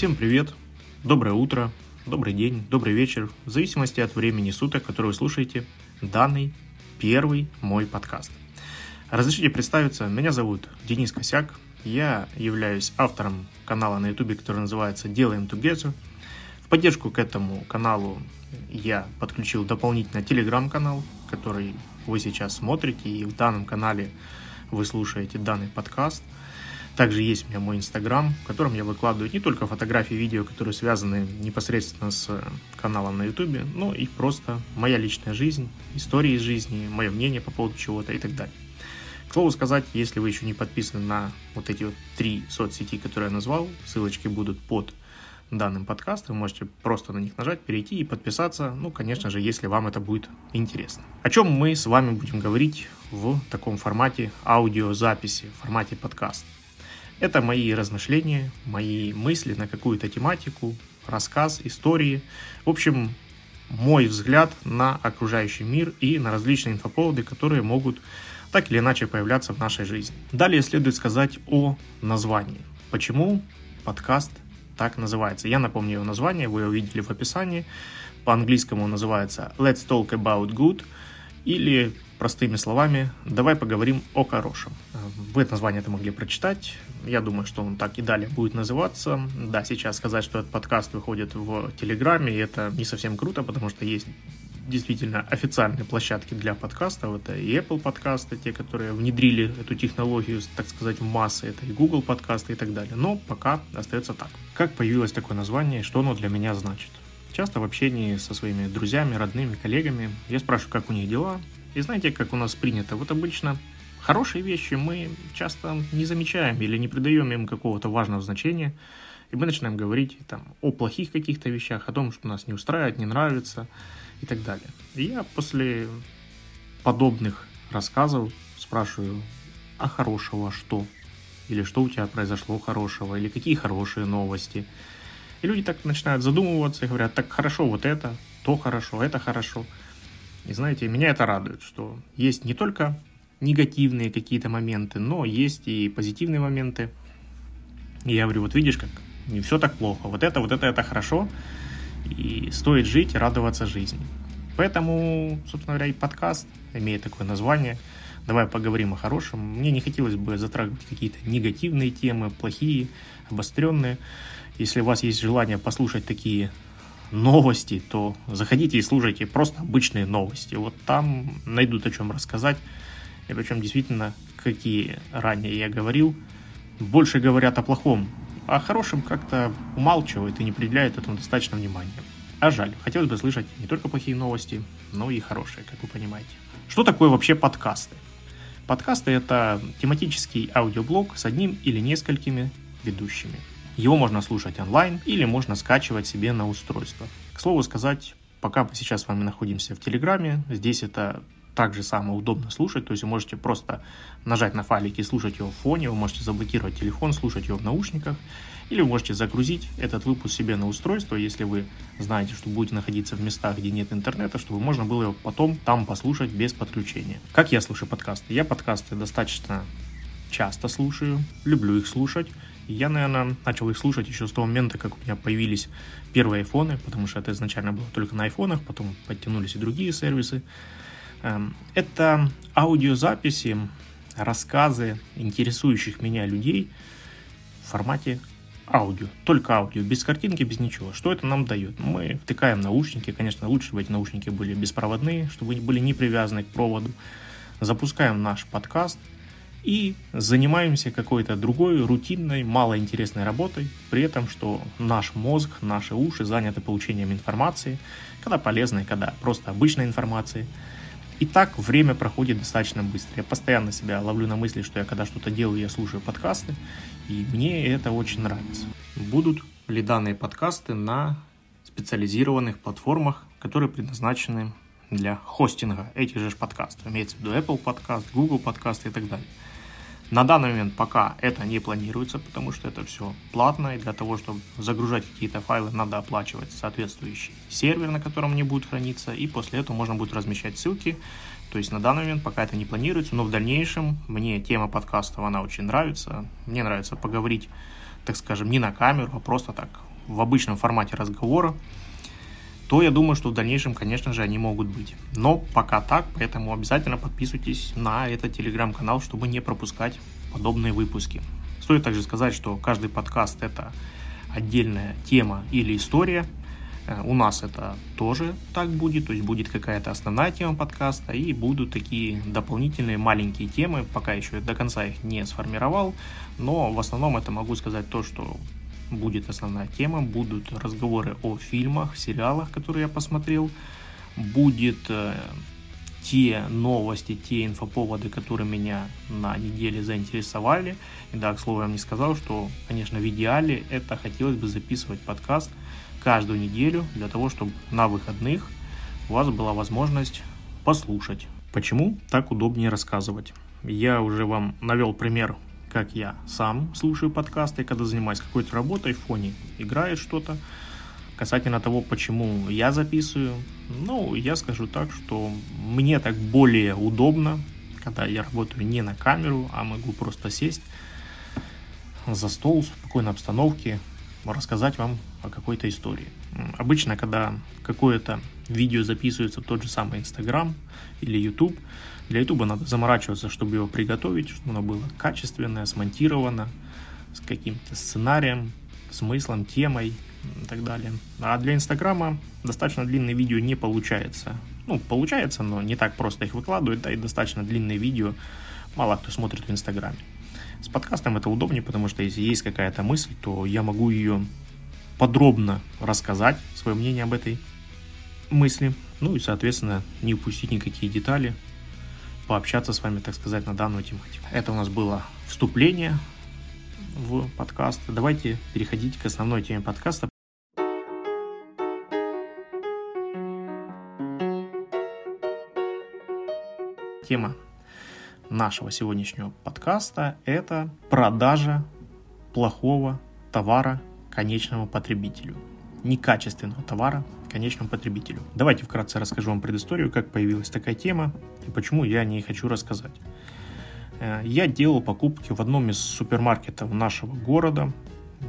Всем привет, доброе утро, добрый день, добрый вечер, в зависимости от времени суток, который вы слушаете данный первый мой подкаст. Разрешите представиться, меня зовут Денис Косяк, я являюсь автором канала на ютубе, который называется «Делаем Together». В поддержку к этому каналу я подключил дополнительно телеграм-канал, который вы сейчас смотрите, и в данном канале вы слушаете данный подкаст – также есть у меня мой инстаграм, в котором я выкладываю не только фотографии, видео, которые связаны непосредственно с каналом на ютубе, но и просто моя личная жизнь, истории из жизни, мое мнение по поводу чего-то и так далее. К слову сказать, если вы еще не подписаны на вот эти вот три соцсети, которые я назвал, ссылочки будут под данным подкастом, вы можете просто на них нажать, перейти и подписаться, ну, конечно же, если вам это будет интересно. О чем мы с вами будем говорить в таком формате аудиозаписи, в формате подкаста. Это мои размышления, мои мысли на какую-то тематику, рассказ, истории. В общем, мой взгляд на окружающий мир и на различные инфоповоды, которые могут так или иначе появляться в нашей жизни. Далее следует сказать о названии. Почему подкаст так называется? Я напомню его название, вы его видели в описании. По-английскому называется Let's Talk About Good или простыми словами «Давай поговорим о хорошем». Вы это название это могли прочитать. Я думаю, что он так и далее будет называться. Да, сейчас сказать, что этот подкаст выходит в Телеграме, это не совсем круто, потому что есть действительно официальные площадки для подкастов. Это и Apple подкасты, те, которые внедрили эту технологию, так сказать, в массы. Это и Google подкасты и так далее. Но пока остается так. Как появилось такое название и что оно для меня значит? Часто в общении со своими друзьями, родными, коллегами я спрашиваю, как у них дела. И знаете, как у нас принято? Вот обычно Хорошие вещи мы часто не замечаем или не придаем им какого-то важного значения, и мы начинаем говорить там, о плохих каких-то вещах, о том, что нас не устраивает, не нравится и так далее. И я после подобных рассказов спрашиваю, а хорошего что? Или что у тебя произошло хорошего? Или какие хорошие новости? И люди так начинают задумываться и говорят, так хорошо вот это, то хорошо, это хорошо. И знаете, меня это радует, что есть не только негативные какие-то моменты, но есть и позитивные моменты. И я говорю, вот видишь, как не все так плохо. Вот это, вот это, это хорошо. И стоит жить и радоваться жизни. Поэтому, собственно говоря, и подкаст имеет такое название. Давай поговорим о хорошем. Мне не хотелось бы затрагивать какие-то негативные темы, плохие, обостренные. Если у вас есть желание послушать такие новости, то заходите и слушайте просто обычные новости. Вот там найдут о чем рассказать. И причем действительно, какие ранее я говорил, больше говорят о плохом, а о хорошем как-то умалчивают и не определяют этому достаточно внимания. А жаль, хотелось бы слышать не только плохие новости, но и хорошие, как вы понимаете. Что такое вообще подкасты? Подкасты — это тематический аудиоблог с одним или несколькими ведущими. Его можно слушать онлайн или можно скачивать себе на устройство. К слову сказать, пока мы сейчас с вами находимся в Телеграме, здесь это так же самое удобно слушать, то есть вы можете просто нажать на файлик и слушать его в фоне, вы можете заблокировать телефон, слушать его в наушниках, или вы можете загрузить этот выпуск себе на устройство, если вы знаете, что будете находиться в местах, где нет интернета, чтобы можно было его потом там послушать без подключения. Как я слушаю подкасты? Я подкасты достаточно часто слушаю, люблю их слушать. Я, наверное, начал их слушать еще с того момента, как у меня появились первые айфоны, потому что это изначально было только на айфонах, потом подтянулись и другие сервисы. Эм, это аудиозаписи, рассказы интересующих меня людей в формате аудио, только аудио, без картинки, без ничего. Что это нам дает? Мы втыкаем наушники, конечно, лучше чтобы эти наушники были беспроводные, чтобы они были не привязаны к проводу. Запускаем наш подкаст и занимаемся какой-то другой рутинной, малоинтересной работой, при этом, что наш мозг, наши уши заняты получением информации, когда полезной, когда просто обычной информации – и так время проходит достаточно быстро. Я постоянно себя ловлю на мысли, что я когда что-то делаю, я слушаю подкасты, и мне это очень нравится. Будут ли данные подкасты на специализированных платформах, которые предназначены для хостинга этих же подкастов. Имеется в виду Apple подкаст, Google подкаст и так далее. На данный момент пока это не планируется, потому что это все платно, и для того, чтобы загружать какие-то файлы, надо оплачивать соответствующий сервер, на котором они будут храниться, и после этого можно будет размещать ссылки. То есть на данный момент пока это не планируется, но в дальнейшем мне тема подкастов, она очень нравится. Мне нравится поговорить, так скажем, не на камеру, а просто так в обычном формате разговора, то я думаю, что в дальнейшем, конечно же, они могут быть. Но пока так, поэтому обязательно подписывайтесь на этот телеграм-канал, чтобы не пропускать подобные выпуски. Стоит также сказать, что каждый подкаст это отдельная тема или история. Э, у нас это тоже так будет, то есть будет какая-то основная тема подкаста и будут такие дополнительные маленькие темы, пока еще до конца их не сформировал, но в основном это могу сказать то, что будет основная тема, будут разговоры о фильмах, сериалах, которые я посмотрел, будет э, те новости, те инфоповоды, которые меня на неделе заинтересовали. И да, к слову, я вам не сказал, что, конечно, в идеале это хотелось бы записывать подкаст каждую неделю для того, чтобы на выходных у вас была возможность послушать. Почему так удобнее рассказывать? Я уже вам навел пример, как я сам слушаю подкасты, когда занимаюсь какой-то работой, в фоне играет что-то. Касательно того, почему я записываю, ну, я скажу так, что мне так более удобно, когда я работаю не на камеру, а могу просто сесть за стол в спокойной обстановке, рассказать вам о какой-то истории. Обычно, когда какое-то видео записывается в тот же самый Инстаграм или YouTube, для YouTube надо заморачиваться, чтобы его приготовить, чтобы оно было качественное, смонтировано, с каким-то сценарием, смыслом, темой, и так далее. А для Инстаграма достаточно длинные видео не получается. Ну, получается, но не так просто их выкладывать, да, и достаточно длинные видео мало кто смотрит в Инстаграме. С подкастом это удобнее, потому что если есть какая-то мысль, то я могу ее подробно рассказать, свое мнение об этой мысли, ну и, соответственно, не упустить никакие детали, пообщаться с вами, так сказать, на данную тематику. Это у нас было вступление в подкаст. Давайте переходить к основной теме подкаста. Тема нашего сегодняшнего подкаста – это продажа плохого товара конечному потребителю. Некачественного товара конечному потребителю. Давайте вкратце расскажу вам предысторию, как появилась такая тема и почему я о ней хочу рассказать. Э, я делал покупки в одном из супермаркетов нашего города.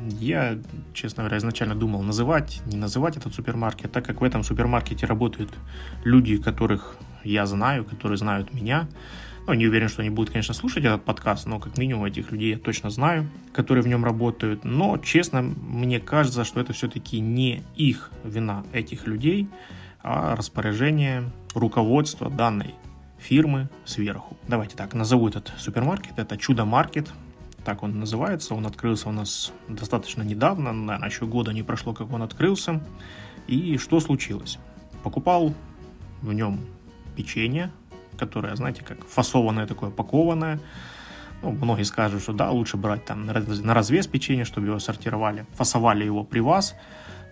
Я, честно говоря, изначально думал называть, не называть этот супермаркет, так как в этом супермаркете работают люди, которых я знаю, которые знают меня. Ну, не уверен, что они будут, конечно, слушать этот подкаст, но как минимум этих людей я точно знаю, которые в нем работают. Но, честно, мне кажется, что это все-таки не их вина этих людей, а распоряжение руководства данной фирмы сверху. Давайте так, назову этот супермаркет. Это Чудо-маркет, так он называется. Он открылся у нас достаточно недавно, наверное, еще года не прошло, как он открылся. И что случилось? Покупал в нем печенье, которое, знаете, как фасованное такое, пакованное. Ну, многие скажут, что да, лучше брать там на развес печенье, чтобы его сортировали, фасовали его при вас.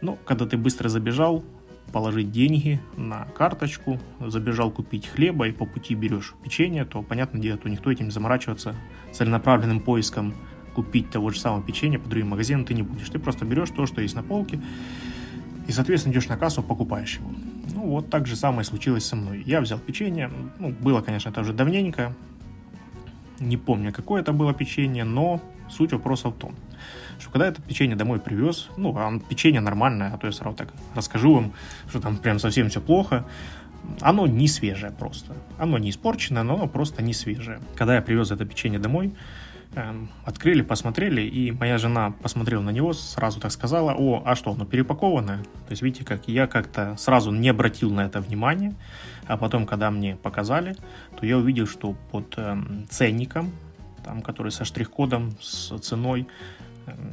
Но когда ты быстро забежал, положить деньги на карточку, забежал купить хлеба и по пути берешь печенье, то, понятное дело, то никто этим заморачиваться целенаправленным поиском купить того же самого печенья по другим магазинам ты не будешь. Ты просто берешь то, что есть на полке, и, соответственно, идешь на кассу, покупаешь его. Ну, вот так же самое случилось со мной. Я взял печенье, ну, было, конечно, это уже давненько, не помню, какое это было печенье, но суть вопроса в том, что когда это печенье домой привез, ну, а печенье нормальное, а то я сразу так расскажу вам, что там прям совсем все плохо, оно не свежее просто. Оно не испорченное, но оно просто не свежее. Когда я привез это печенье домой, эм, открыли, посмотрели, и моя жена посмотрела на него, сразу так сказала, о, а что, оно перепакованное? То есть, видите, как я как-то сразу не обратил на это внимания, а потом, когда мне показали, то я увидел, что под эм, ценником, там, который со штрих-кодом, с ценой,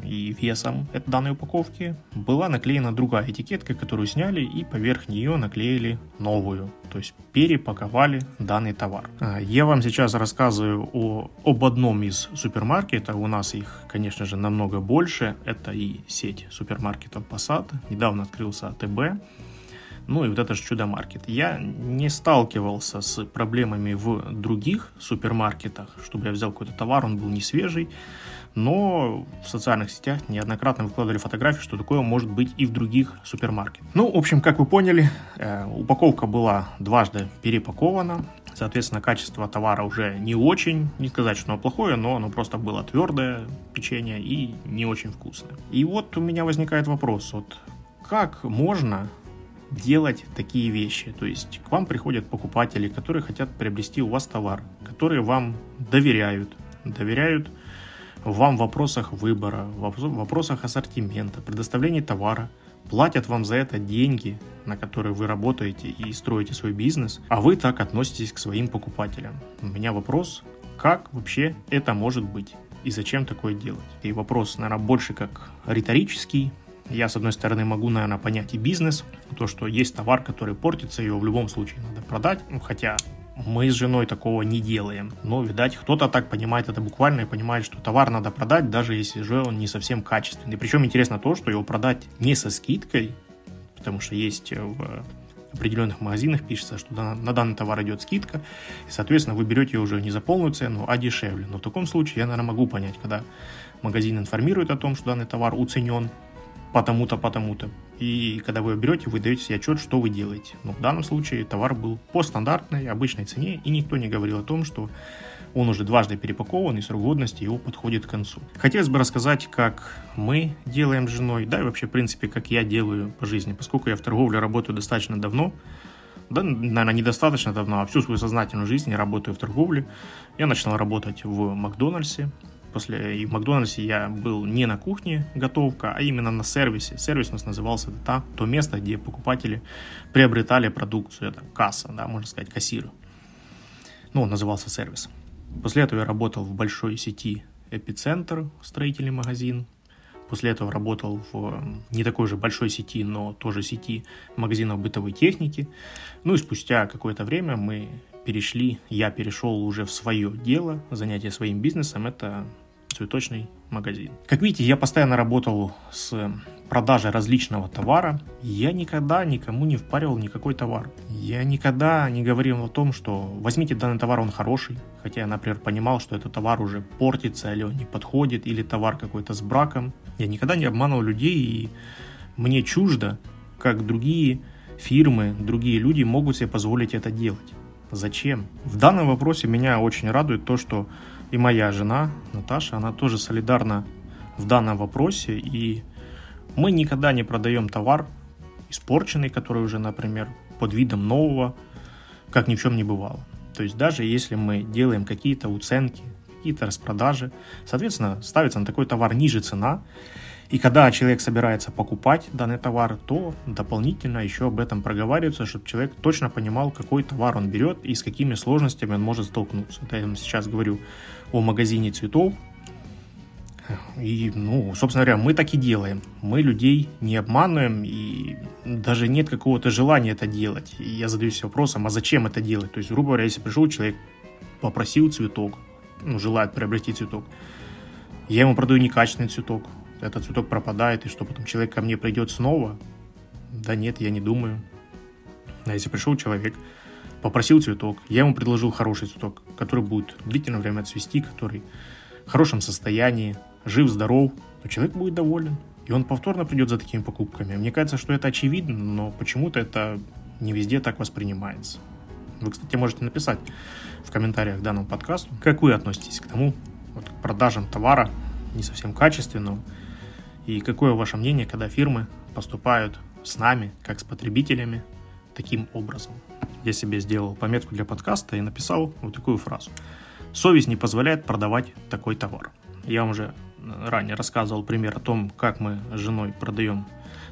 и весом этой данной упаковки была наклеена другая этикетка, которую сняли и поверх нее наклеили новую, то есть перепаковали данный товар. А, я вам сейчас рассказываю о, об одном из супермаркетов, у нас их, конечно же, намного больше, это и сеть супермаркетов Passat, недавно открылся АТБ, ну и вот это же чудо-маркет. Я не сталкивался с проблемами в других супермаркетах, чтобы я взял какой-то товар, он был не свежий, но в социальных сетях неоднократно выкладывали фотографии, что такое может быть и в других супермаркетах. Ну, в общем, как вы поняли, э, упаковка была дважды перепакована. Соответственно, качество товара уже не очень, не сказать, что оно плохое, но оно просто было твердое печенье и не очень вкусное. И вот у меня возникает вопрос, вот как можно делать такие вещи. То есть к вам приходят покупатели, которые хотят приобрести у вас товар, которые вам доверяют, доверяют вам в вопросах выбора, в вопросах ассортимента, предоставления товара, платят вам за это деньги, на которые вы работаете и строите свой бизнес, а вы так относитесь к своим покупателям. У меня вопрос, как вообще это может быть? И зачем такое делать? И вопрос, наверное, больше как риторический, я, с одной стороны, могу, наверное, понять и бизнес, то, что есть товар, который портится, его в любом случае надо продать, ну, хотя мы с женой такого не делаем. Но, видать, кто-то так понимает это буквально и понимает, что товар надо продать, даже если же он не совсем качественный. Причем интересно то, что его продать не со скидкой, потому что есть в определенных магазинах пишется, что на, данный товар идет скидка, и, соответственно, вы берете уже не за полную цену, а дешевле. Но в таком случае я, наверное, могу понять, когда магазин информирует о том, что данный товар уценен, потому-то, потому-то. И когда вы берете, вы даете себе отчет, что вы делаете. Но в данном случае товар был по стандартной, обычной цене, и никто не говорил о том, что он уже дважды перепакован, и срок годности его подходит к концу. Хотелось бы рассказать, как мы делаем с женой, да и вообще, в принципе, как я делаю по жизни. Поскольку я в торговле работаю достаточно давно, да, наверное, недостаточно давно, а всю свою сознательную жизнь я работаю в торговле. Я начал работать в Макдональдсе, после и в Макдональдсе я был не на кухне готовка, а именно на сервисе. Сервис у нас назывался та, то место, где покупатели приобретали продукцию. Это касса, да, можно сказать, кассир. Ну, он назывался сервис. После этого я работал в большой сети «Эпицентр», строительный магазин. После этого работал в не такой же большой сети, но тоже сети магазинов бытовой техники. Ну и спустя какое-то время мы перешли, я перешел уже в свое дело, занятие своим бизнесом. Это цветочный магазин. Как видите, я постоянно работал с продажей различного товара. Я никогда никому не впаривал никакой товар. Я никогда не говорил о том, что возьмите данный товар, он хороший. Хотя я, например, понимал, что этот товар уже портится, или он не подходит, или товар какой-то с браком. Я никогда не обманывал людей, и мне чуждо, как другие фирмы, другие люди могут себе позволить это делать. Зачем? В данном вопросе меня очень радует то, что и моя жена Наташа, она тоже солидарна в данном вопросе, и мы никогда не продаем товар испорченный, который уже, например, под видом нового, как ни в чем не бывало. То есть даже если мы делаем какие-то уценки, какие-то распродажи, соответственно, ставится на такой товар ниже цена, и когда человек собирается покупать данный товар, то дополнительно еще об этом проговаривается, чтобы человек точно понимал, какой товар он берет и с какими сложностями он может столкнуться. Это я сейчас говорю о магазине цветов. И, ну, собственно говоря, мы так и делаем. Мы людей не обманываем, и даже нет какого-то желания это делать. И я задаюсь вопросом, а зачем это делать? То есть, грубо говоря, если пришел человек, попросил цветок, ну, желает приобрести цветок, я ему продаю некачественный цветок, этот цветок пропадает, и что потом человек ко мне придет снова? Да нет, я не думаю. А если пришел человек, попросил цветок, я ему предложил хороший цветок, который будет длительное время цвести, который в хорошем состоянии, жив, здоров, то человек будет доволен. И он повторно придет за такими покупками. Мне кажется, что это очевидно, но почему-то это не везде так воспринимается. Вы, кстати, можете написать в комментариях к данному подкасту, как вы относитесь к тому, вот, к продажам товара не совсем качественного, и какое ваше мнение, когда фирмы поступают с нами, как с потребителями, таким образом? Я себе сделал пометку для подкаста и написал вот такую фразу. Совесть не позволяет продавать такой товар. Я вам уже ранее рассказывал пример о том, как мы с женой продаем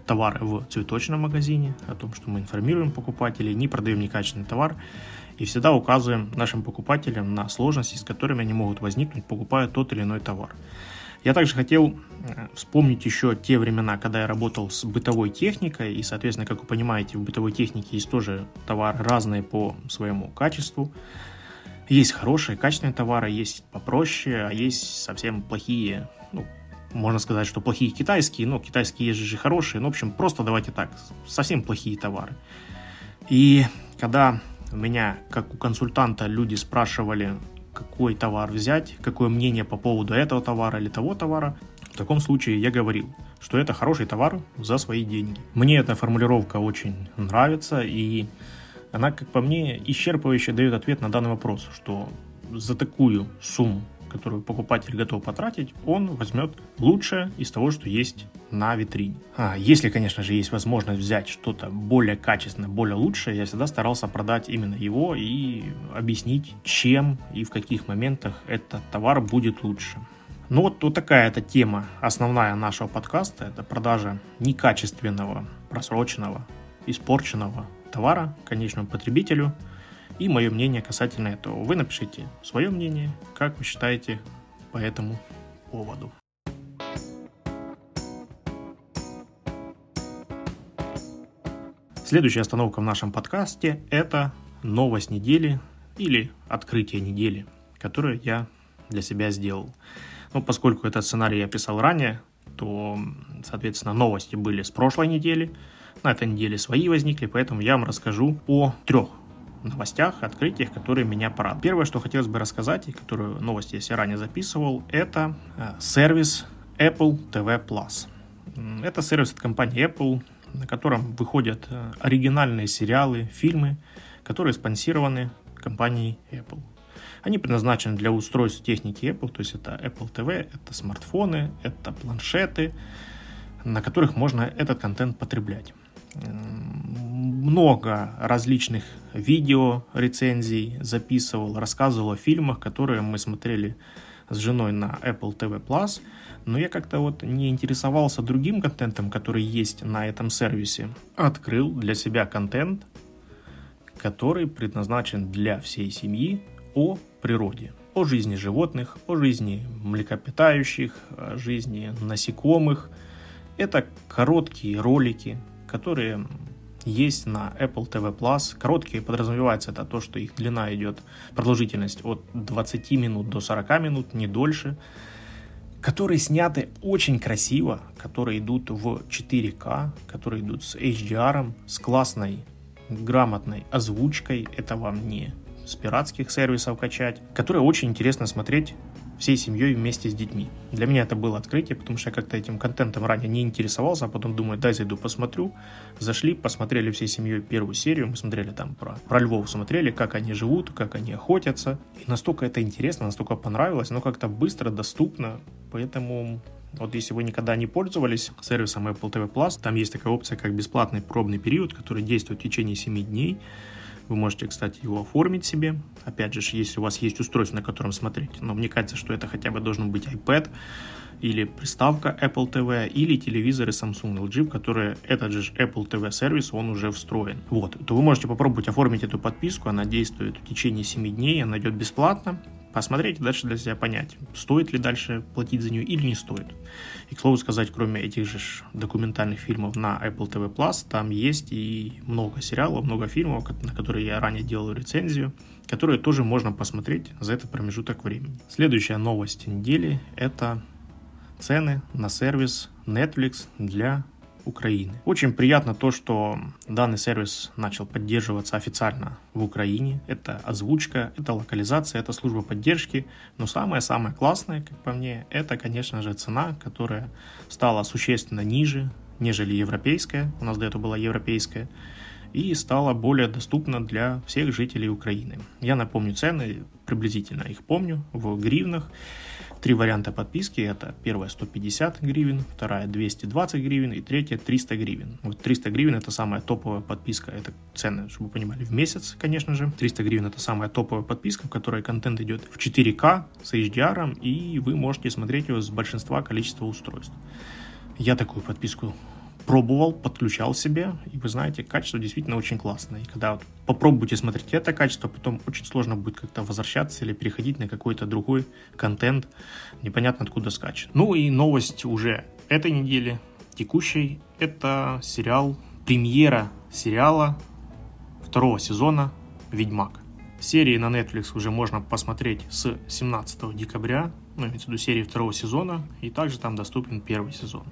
товары в цветочном магазине, о том, что мы информируем покупателей, не продаем некачественный товар и всегда указываем нашим покупателям на сложности, с которыми они могут возникнуть, покупая тот или иной товар. Я также хотел э, вспомнить еще те времена, когда я работал с бытовой техникой, и, соответственно, как вы понимаете, в бытовой технике есть тоже товары разные по своему качеству. Есть хорошие, качественные товары, есть попроще, а есть совсем плохие, ну, можно сказать, что плохие китайские, но китайские есть же хорошие, ну, в общем, просто давайте так, совсем плохие товары. И когда у меня, как у консультанта, люди спрашивали, какой товар взять, какое мнение по поводу этого товара или того товара, в таком случае я говорил, что это хороший товар за свои деньги. Мне эта формулировка очень нравится, и она, как по мне, исчерпывающе дает ответ на данный вопрос, что за такую сумму, которую покупатель готов потратить, он возьмет лучшее из того, что есть на витрине. А, если, конечно же, есть возможность взять что-то более качественное, более лучшее, я всегда старался продать именно его и объяснить, чем и в каких моментах этот товар будет лучше. Ну вот, вот такая эта тема, основная нашего подкаста, это продажа некачественного, просроченного, испорченного товара конечному потребителю и мое мнение касательно этого. Вы напишите свое мнение, как вы считаете по этому поводу. Следующая остановка в нашем подкасте – это новость недели или открытие недели, которое я для себя сделал. Ну, поскольку этот сценарий я писал ранее, то, соответственно, новости были с прошлой недели – на этой неделе свои возникли, поэтому я вам расскажу о трех новостях, открытиях, которые меня порадуют. Первое, что хотелось бы рассказать, и которую новости я ранее записывал, это э, сервис Apple TV Plus. Это сервис от компании Apple, на котором выходят э, оригинальные сериалы, фильмы, которые спонсированы компанией Apple. Они предназначены для устройств техники Apple, то есть это Apple TV, это смартфоны, это планшеты, на которых можно этот контент потреблять много различных видео, рецензий записывал, рассказывал о фильмах, которые мы смотрели с женой на Apple TV+, Plus, но я как-то вот не интересовался другим контентом, который есть на этом сервисе. Открыл для себя контент, который предназначен для всей семьи о природе, о жизни животных, о жизни млекопитающих, о жизни насекомых. Это короткие ролики, которые есть на Apple TV Plus. Короткие подразумевается это то, что их длина идет, продолжительность от 20 минут до 40 минут, не дольше, которые сняты очень красиво, которые идут в 4К, которые идут с HDR, с классной, грамотной озвучкой. Это вам не с пиратских сервисов качать, которые очень интересно смотреть всей семьей вместе с детьми. Для меня это было открытие, потому что я как-то этим контентом ранее не интересовался, а потом думаю, дай зайду посмотрю. Зашли, посмотрели всей семьей первую серию, мы смотрели там про, про львов, смотрели, как они живут, как они охотятся. И настолько это интересно, настолько понравилось, но как-то быстро, доступно, поэтому вот если вы никогда не пользовались сервисом Apple TV Plus, там есть такая опция, как бесплатный пробный период, который действует в течение 7 дней. Вы можете, кстати, его оформить себе. Опять же, если у вас есть устройство, на котором смотреть. Но мне кажется, что это хотя бы должен быть iPad или приставка Apple TV, или телевизоры Samsung LG, в которые этот же Apple TV сервис, он уже встроен. Вот, то вы можете попробовать оформить эту подписку, она действует в течение 7 дней, она идет бесплатно, посмотреть и дальше для себя понять, стоит ли дальше платить за нее или не стоит. И, к слову сказать, кроме этих же документальных фильмов на Apple TV+, Plus, там есть и много сериалов, много фильмов, на которые я ранее делал рецензию, которые тоже можно посмотреть за этот промежуток времени. Следующая новость недели – это цены на сервис Netflix для Украины. Очень приятно то, что данный сервис начал поддерживаться официально в Украине. Это озвучка, это локализация, это служба поддержки. Но самое-самое классное, как по мне, это, конечно же, цена, которая стала существенно ниже, нежели европейская. У нас до этого была европейская и стала более доступна для всех жителей Украины. Я напомню цены, приблизительно их помню, в гривнах. Три варианта подписки. Это первая 150 гривен, вторая 220 гривен и третья 300 гривен. Вот 300 гривен это самая топовая подписка. Это цены, чтобы вы понимали, в месяц, конечно же. 300 гривен это самая топовая подписка, в которой контент идет в 4К с HDR, и вы можете смотреть его с большинства количества устройств. Я такую подписку пробовал, подключал себе, и вы знаете, качество действительно очень классное. И когда вот попробуйте смотреть это качество, потом очень сложно будет как-то возвращаться или переходить на какой-то другой контент, непонятно откуда скачет. Ну и новость уже этой недели, текущей, это сериал, премьера сериала второго сезона «Ведьмак». Серии на Netflix уже можно посмотреть с 17 декабря, ну, имеется в виду серии второго сезона, и также там доступен первый сезон.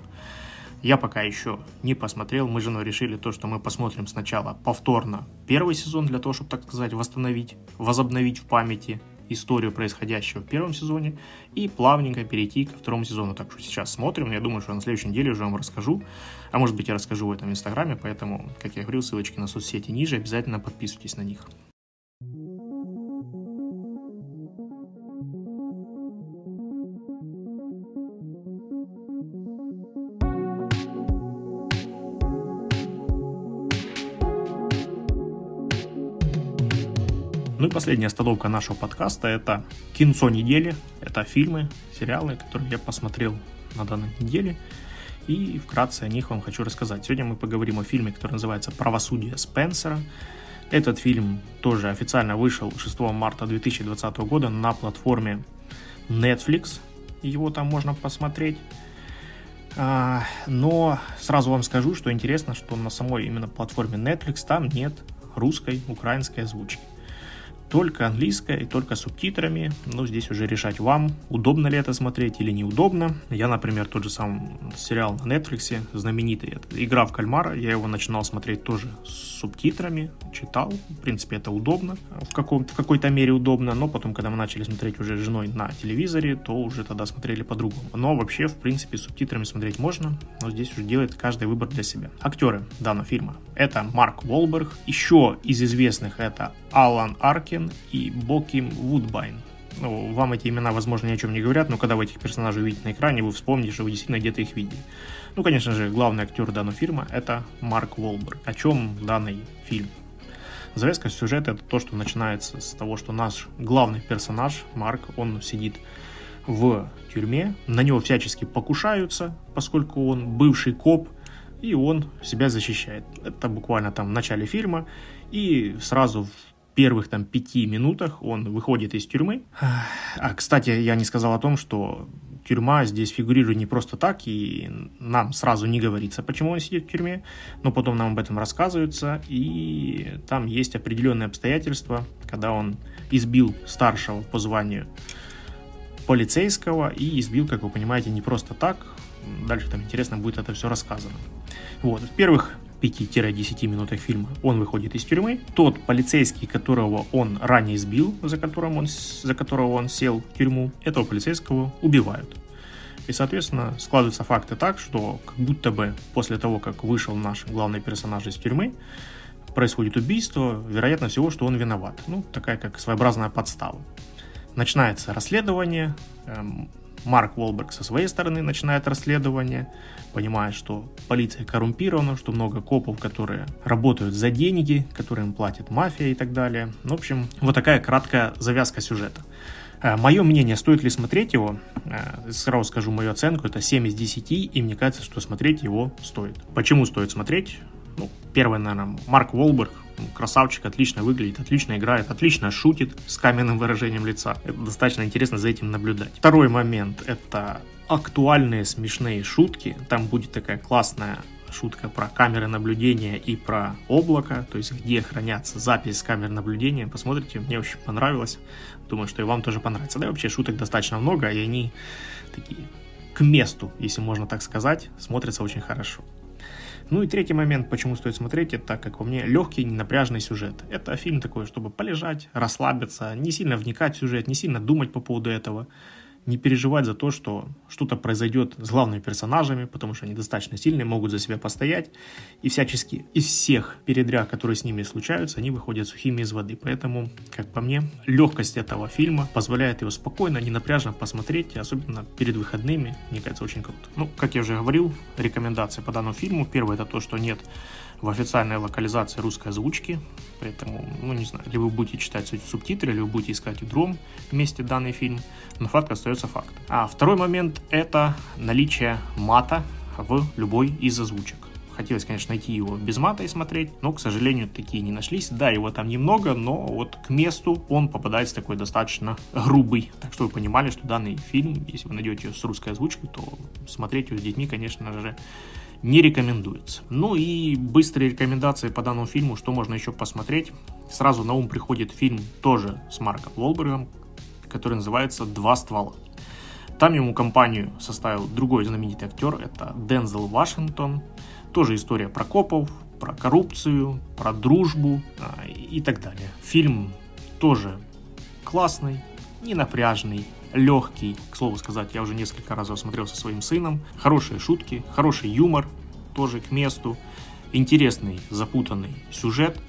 Я пока еще не посмотрел. Мы с женой решили то, что мы посмотрим сначала повторно первый сезон, для того, чтобы, так сказать, восстановить, возобновить в памяти историю происходящего в первом сезоне и плавненько перейти ко второму сезону. Так что сейчас смотрим. Я думаю, что на следующей неделе уже вам расскажу. А может быть, я расскажу в этом инстаграме, поэтому, как я говорил, ссылочки на соцсети ниже. Обязательно подписывайтесь на них. Ну и последняя остановка нашего подкаста – это кинцо недели. Это фильмы, сериалы, которые я посмотрел на данной неделе. И вкратце о них вам хочу рассказать. Сегодня мы поговорим о фильме, который называется «Правосудие Спенсера». Этот фильм тоже официально вышел 6 марта 2020 года на платформе Netflix. Его там можно посмотреть. А, но сразу вам скажу, что интересно, что на самой именно платформе Netflix там нет русской, украинской озвучки только английская и только субтитрами. Но здесь уже решать вам, удобно ли это смотреть или неудобно. Я, например, тот же сам сериал на Netflix, знаменитый это «Игра в кальмара», я его начинал смотреть тоже с субтитрами, читал. В принципе, это удобно, в, каком, в какой-то мере удобно, но потом, когда мы начали смотреть уже с женой на телевизоре, то уже тогда смотрели по-другому. Но вообще, в принципе, субтитрами смотреть можно, но здесь уже делает каждый выбор для себя. Актеры данного фильма – это Марк Волберг, еще из известных это Алан Аркин и Боким Вудбайн. Ну, вам эти имена, возможно, ни о чем не говорят, но когда вы этих персонажей увидите на экране, вы вспомните, что вы действительно где-то их видели. Ну, конечно же, главный актер данного фильма – это Марк Волберг. О чем данный фильм? Завязка сюжета – это то, что начинается с того, что наш главный персонаж, Марк, он сидит в тюрьме, на него всячески покушаются, поскольку он бывший коп – и он себя защищает. Это буквально там в начале фильма, и сразу первых там пяти минутах он выходит из тюрьмы. А, кстати, я не сказал о том, что тюрьма здесь фигурирует не просто так, и нам сразу не говорится, почему он сидит в тюрьме, но потом нам об этом рассказывается, и там есть определенные обстоятельства, когда он избил старшего по званию полицейского и избил, как вы понимаете, не просто так, дальше там интересно будет это все рассказано. Вот, в первых 5-10 минутах фильма он выходит из тюрьмы. Тот полицейский, которого он ранее сбил, за, которым он, за которого он сел в тюрьму, этого полицейского убивают. И, соответственно, складываются факты так, что как будто бы после того, как вышел наш главный персонаж из тюрьмы, происходит убийство, вероятно всего, что он виноват. Ну, такая как своеобразная подстава. Начинается расследование, эм, Марк Волберг со своей стороны начинает расследование, понимает, что полиция коррумпирована, что много копов, которые работают за деньги, которые им платит мафия и так далее. В общем, вот такая краткая завязка сюжета. Э, Мое мнение, стоит ли смотреть его, э, сразу скажу мою оценку, это 7 из 10, и мне кажется, что смотреть его стоит. Почему стоит смотреть? Ну, первое, наверное, Марк Волберг, красавчик, отлично выглядит, отлично играет, отлично шутит с каменным выражением лица. Это достаточно интересно за этим наблюдать. Второй момент – это актуальные смешные шутки. Там будет такая классная шутка про камеры наблюдения и про облако, то есть где хранятся записи с камер наблюдения. Посмотрите, мне очень понравилось. Думаю, что и вам тоже понравится. Да и вообще шуток достаточно много, и они такие к месту, если можно так сказать, смотрятся очень хорошо. Ну и третий момент, почему стоит смотреть, это, как по мне, легкий, ненапряжный сюжет. Это фильм такой, чтобы полежать, расслабиться, не сильно вникать в сюжет, не сильно думать по поводу этого не переживать за то, что что-то произойдет с главными персонажами, потому что они достаточно сильные, могут за себя постоять, и всячески из всех передряг, которые с ними случаются, они выходят сухими из воды. Поэтому, как по мне, легкость этого фильма позволяет его спокойно, ненапряжно посмотреть, особенно перед выходными, мне кажется, очень круто. Ну, как я уже говорил, рекомендации по данному фильму. Первое это то, что нет в официальной локализации русской озвучки, поэтому, ну, не знаю, ли вы будете читать субтитры, или вы будете искать в другом месте данный фильм, но факт остается факт. А второй момент – это наличие мата в любой из озвучек. Хотелось, конечно, найти его без мата и смотреть, но, к сожалению, такие не нашлись. Да, его там немного, но вот к месту он попадается такой достаточно грубый. Так что вы понимали, что данный фильм, если вы найдете с русской озвучкой, то смотреть его с детьми, конечно же, не рекомендуется. Ну и быстрые рекомендации по данному фильму, что можно еще посмотреть. Сразу на ум приходит фильм тоже с Марком Волбергом, который называется «Два ствола». Там ему компанию составил другой знаменитый актер, это Дензел Вашингтон. Тоже история про копов, про коррупцию, про дружбу а, и так далее. Фильм тоже классный, не напряжный, легкий. К слову сказать, я уже несколько раз его смотрел со своим сыном. Хорошие шутки, хороший юмор, тоже к месту. Интересный, запутанный сюжет,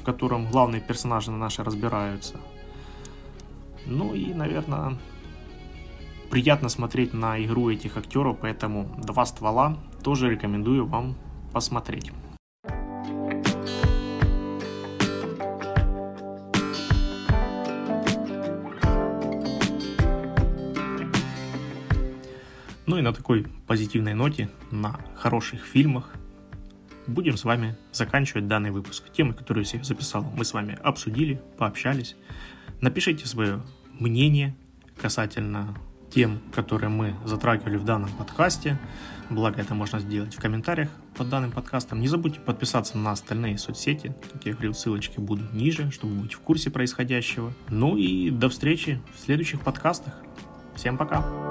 в котором главные персонажи наши разбираются. Ну и, наверное, приятно смотреть на игру этих актеров, поэтому «Два ствола» тоже рекомендую вам посмотреть. И на такой позитивной ноте, на хороших фильмах, будем с вами заканчивать данный выпуск. Темы, которые я записал, мы с вами обсудили, пообщались. Напишите свое мнение касательно тем, которые мы затрагивали в данном подкасте. Благо, это можно сделать в комментариях под данным подкастом. Не забудьте подписаться на остальные соцсети. Как я говорил, ссылочки будут ниже, чтобы быть в курсе происходящего. Ну и до встречи в следующих подкастах. Всем пока!